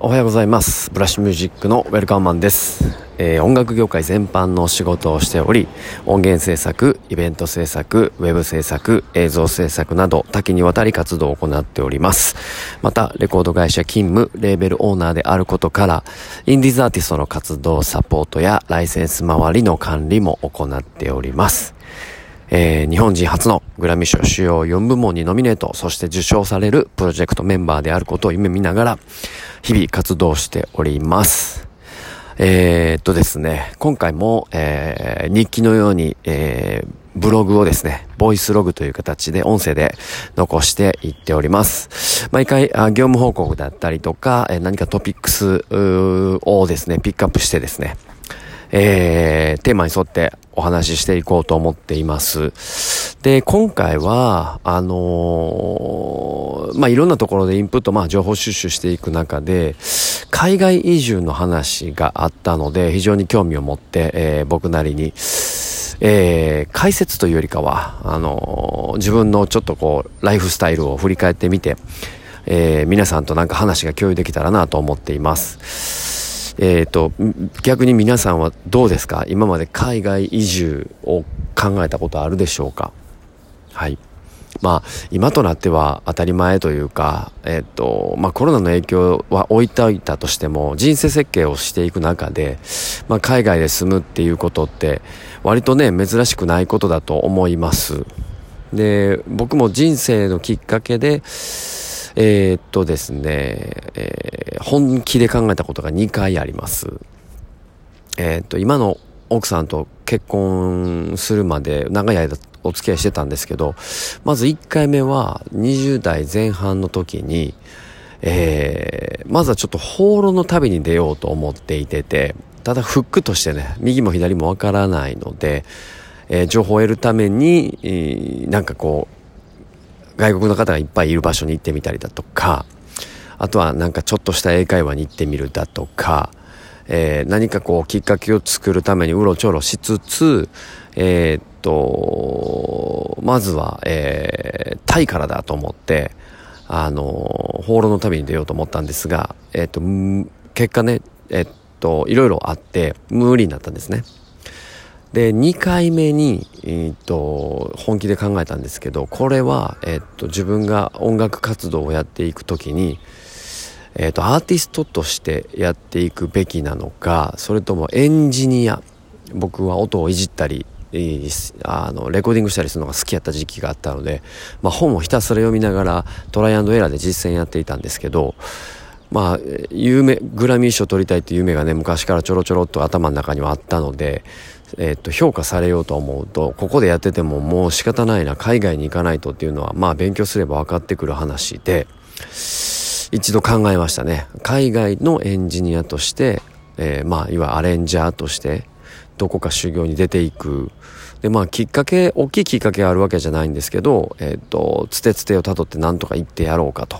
おはようございます。ブラッシュミュージックのウェルカムマンです、えー、音楽業界全般の仕事をしており音源制作イベント制作ウェブ制作映像制作など多岐にわたり活動を行っております。またレコード会社勤務レーベルオーナーであることからインディーズアーティストの活動サポートやライセンス周りの管理も行っております。えー、日本人初のグラミー賞主要4部門にノミネート、そして受賞されるプロジェクトメンバーであることを夢見ながら、日々活動しております。えー、っとですね、今回も、えー、日記のように、えー、ブログをですね、ボイスログという形で音声で残していっております。毎回、あ業務報告だったりとか、え何かトピックスをですね、ピックアップしてですね、えー、テーマに沿ってお話ししていこうと思っています。で、今回は、あのー、まあ、いろんなところでインプット、まあ、情報収集していく中で、海外移住の話があったので、非常に興味を持って、えー、僕なりに、えー、解説というよりかは、あの、自分のちょっとこう、ライフスタイルを振り返ってみて、えー、皆さんとなんか話が共有できたらなと思っています。えっ、ー、と、逆に皆さんはどうですか？今まで海外移住を考えたことあるでしょうか？はい。まあ、今となっては当たり前というか、えっ、ー、と、まあコロナの影響は置いておいたとしても、人生設計をしていく中で、まあ海外で住むっていうことって、割とね、珍しくないことだと思います。で、僕も人生のきっかけで、えー、っとですね、えー、本気で考えたことが2回あります。えー、っと、今の奥さんと結婚するまで長い間お付き合いしてたんですけど、まず1回目は20代前半の時に、えー、まずはちょっと放浪の旅に出ようと思っていてて、ただフックとしてね、右も左もわからないので、えー、情報を得るために、えー、なんかこう、外国の方がいっぱいいる場所に行ってみたりだとか、あとはなんかちょっとした英会話に行ってみるだとか、えー、何かこうきっかけを作るためにうろちょろしつつ、えー、っと、まずは、えー、タイからだと思って、あの、放浪の旅に出ようと思ったんですが、えー、っと、結果ね、えっと、いろいろあって、無理になったんですね。で、2回目に、えー、っと、本気で考えたんですけど、これは、えー、っと、自分が音楽活動をやっていくときに、えー、っと、アーティストとしてやっていくべきなのか、それともエンジニア、僕は音をいじったり、あの、レコーディングしたりするのが好きやった時期があったので、まあ本をひたすら読みながらトライアンドエラーで実践やっていたんですけど、まあ、夢、グラミー賞取りたいっていう夢がね、昔からちょろちょろっと頭の中にはあったので、えっと、評価されようと思うと、ここでやっててももう仕方ないな、海外に行かないとっていうのは、まあ勉強すれば分かってくる話で、一度考えましたね。海外のエンジニアとして、えー、まあ、いわゆるアレンジャーとして、どこか修行に出ていく。で、まあ、きっかけ、大きいきっかけがあるわけじゃないんですけど、えっ、と、つてつてをたどって何とか行ってやろうかと。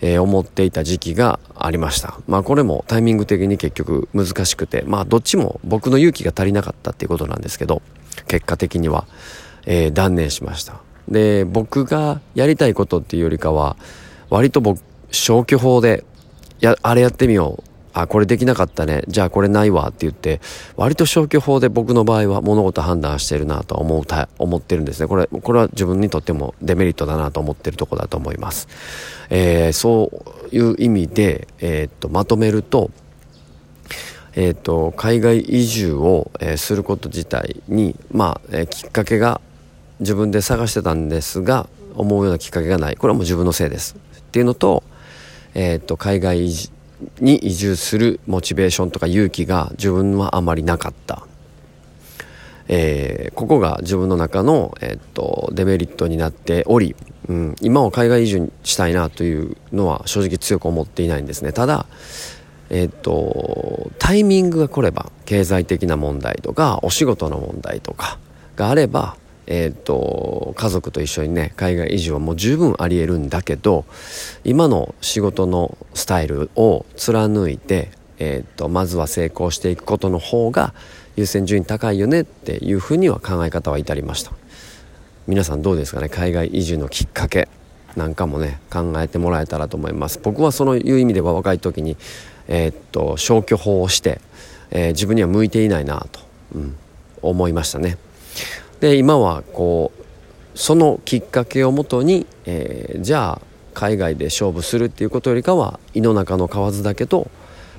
えー、思っていた時期がありました。まあこれもタイミング的に結局難しくて、まあどっちも僕の勇気が足りなかったっていうことなんですけど、結果的には、えー、断念しました。で、僕がやりたいことっていうよりかは、割と僕、消去法で、や、あれやってみよう。あ、これできなかったね。じゃあこれないわって言って、割と消去法で僕の場合は物事判断してるなと思うた、思ってるんですね。これ、これは自分にとってもデメリットだなと思ってるとこだと思います。えー、そういう意味で、えー、っと、まとめると、えー、っと、海外移住を、え、すること自体に、まあ、え、きっかけが自分で探してたんですが、思うようなきっかけがない。これはもう自分のせいです。っていうのと、えっと、海外移住、に移住するモチベーションとか勇気が自分はあまりなかった。えー、ここが自分の中の、えー、っと、デメリットになっており、うん、今は海外移住したいなというのは正直強く思っていないんですね。ただ、えー、っと、タイミングが来れば、経済的な問題とか、お仕事の問題とかがあれば、えー、っと、家族と一緒にね、海外移住はもう十分あり得るんだけど、今の仕事のスタイルを貫いて、えー、っと、まずは成功していくことの方が優先順位高いよねっていうふうには考え方は至りました。皆さんどうですかね海外移住のきっかけ。なんかもね考えてもらえたらと思います僕はそういう意味では若い時にえー、っと消去法をして、えー、自分には向いていないなと、うん、思いましたねで今はこうそのきっかけをもとに、えー、じゃあ海外で勝負するっていうことよりかは胃の中の蛙だけと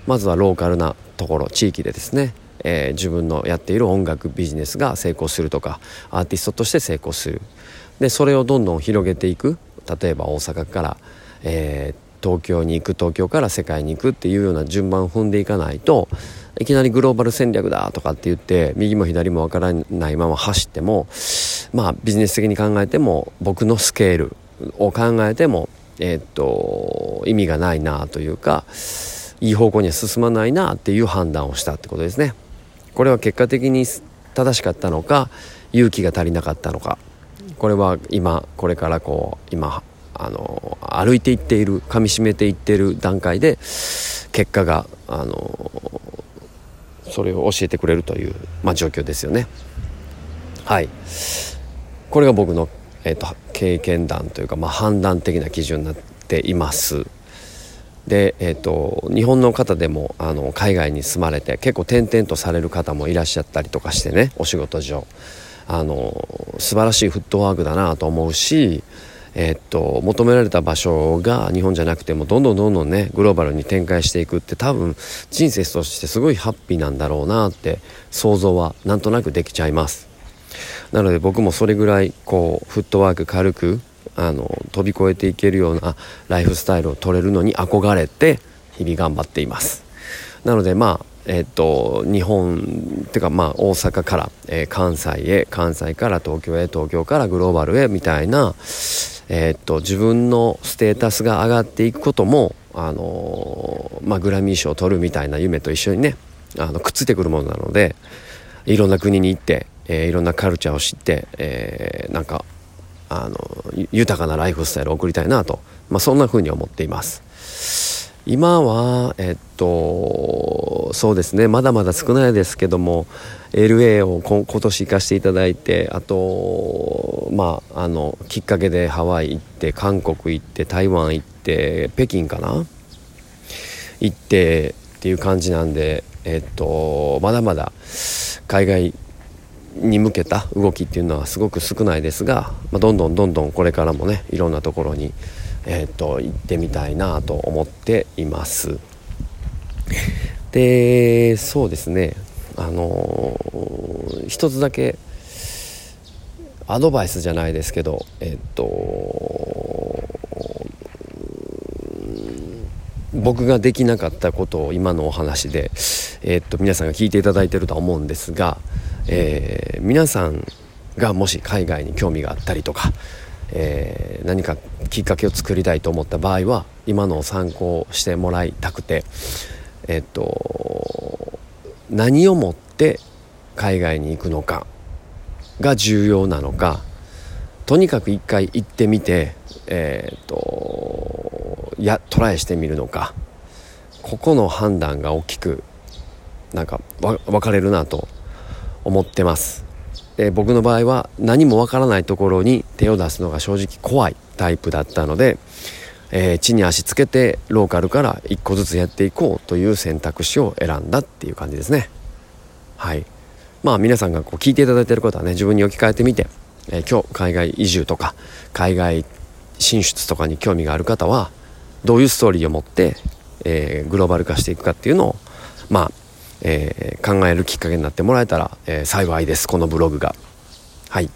まずはローカルなところ地域でですね、えー、自分のやっている音楽ビジネスが成功するとかアーティストとして成功する。でそれをどんどん広げていく。例えば大阪から、えー、東京に行く東京から世界に行くっていうような順番を踏んでいかないといきなりグローバル戦略だとかって言って右も左もわからないまま走ってもまあビジネス的に考えても僕のスケールを考えてもえー、っと意味がないなというかいい方向には進まないなっていう判断をしたってことですね。これは結果的に正しかったのか勇気が足りなかったのかこれは今これからこう今あの歩いていっている噛みしめていっている段階で結果があのそれを教えてくれるという、まあ、状況ですよね。はい。これが僕の、えーと、経験談というか、まあ、判断的な基準になっています。で、えーと、日本の方でもあの海外に住まれて結構転々とされる方もいらっしゃったりとかしてねお仕事上。あの素晴らしいフットワークだなと思うし、えー、っと求められた場所が日本じゃなくてもどんどんどんどんねグローバルに展開していくって多分人生としてすごいハッピーなんだろうなって想像はなんとなくできちゃいます。なので僕もそれぐらいこうフットワーク軽くあの飛び越えていけるようなライフスタイルを取れるのに憧れて日々頑張っています。なのでまあえっと日本っていうかまあ大阪から、えー、関西へ関西から東京へ東京からグローバルへみたいなえっと自分のステータスが上がっていくこともあのー、まあグラミー賞を取るみたいな夢と一緒にねあのくっついてくるものなのでいろんな国に行って、えー、いろんなカルチャーを知って、えー、なんかあの豊かなライフスタイルを送りたいなと、まあ、そんな風に思っています。今はえっとそうですね。まだまだ少ないですけども LA を今年行かせていただいてあとまああのきっかけでハワイ行って韓国行って台湾行って北京かな？行ってっていう感じなんでえっとまだまだ海外に向けた動きっていうのはすごく少ないですが、まあ、どんどんどんどんこれからもねいろんなところに、え、っと行ってみたいなと思っています。でそうですね。あのー、一つだけアドバイスじゃないですけどえ、っと僕ができなかったことを今のお話で、え、っと皆さんが聞いていただいてるとは思うんですがえー、皆さんがもし海外に興味があったりとか、えー、何かきっかけを作りたいと思った場合は今のを参考してもらいたくてえっと何をもって海外に行くのかが重要なのかとにかく一回行ってみてえっとやトライしてみるのかここの判断が大きくなんか分かれるなと思ってます、えー、僕の場合は何もわからないところに手を出すのが正直怖いタイプだったので、えー、地に足つけてローカルから一個ずつやっていこうという選択肢を選んだっていう感じですね。はい。まあ皆さんがこう聞いていただいていることはね自分に置き換えてみて、えー、今日海外移住とか海外進出とかに興味がある方はどういうストーリーを持って、えー、グローバル化していくかっていうのをまあえー、考えるきっかけになってもらえたら、えー、幸いですこのブログが。はい。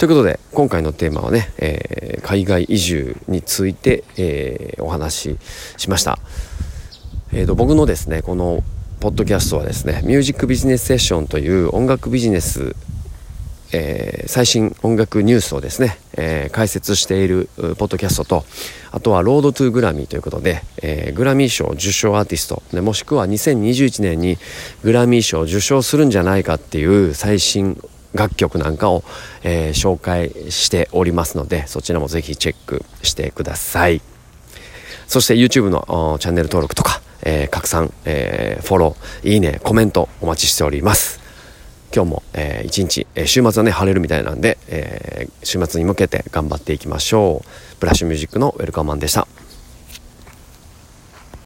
ということで今回のテーマはね、えー、海外移住について、えお話ししました。えーと、僕のですねこのポッドキャストはですねミュージックビジネスセッションという音楽ビジネスえー、最新音楽ニュースをですね、えー、解説しているポッドキャストとあとはロードトゥグラミーということで、えー、グラミー賞受賞アーティストもしくは2021年にグラミー賞を受賞するんじゃないかっていう最新楽曲なんかを、えー、紹介しておりますのでそちらもぜひチェックしてください。そして YouTube のチャンネル登録とか、えー、拡散、えー、フォローいいねコメントお待ちしております。今日も、えー、一日、えー、週末はね晴れるみたいなんで、えー、週末に向けて頑張っていきましょう。ブラッシュミュージックのウェルカムマンでした。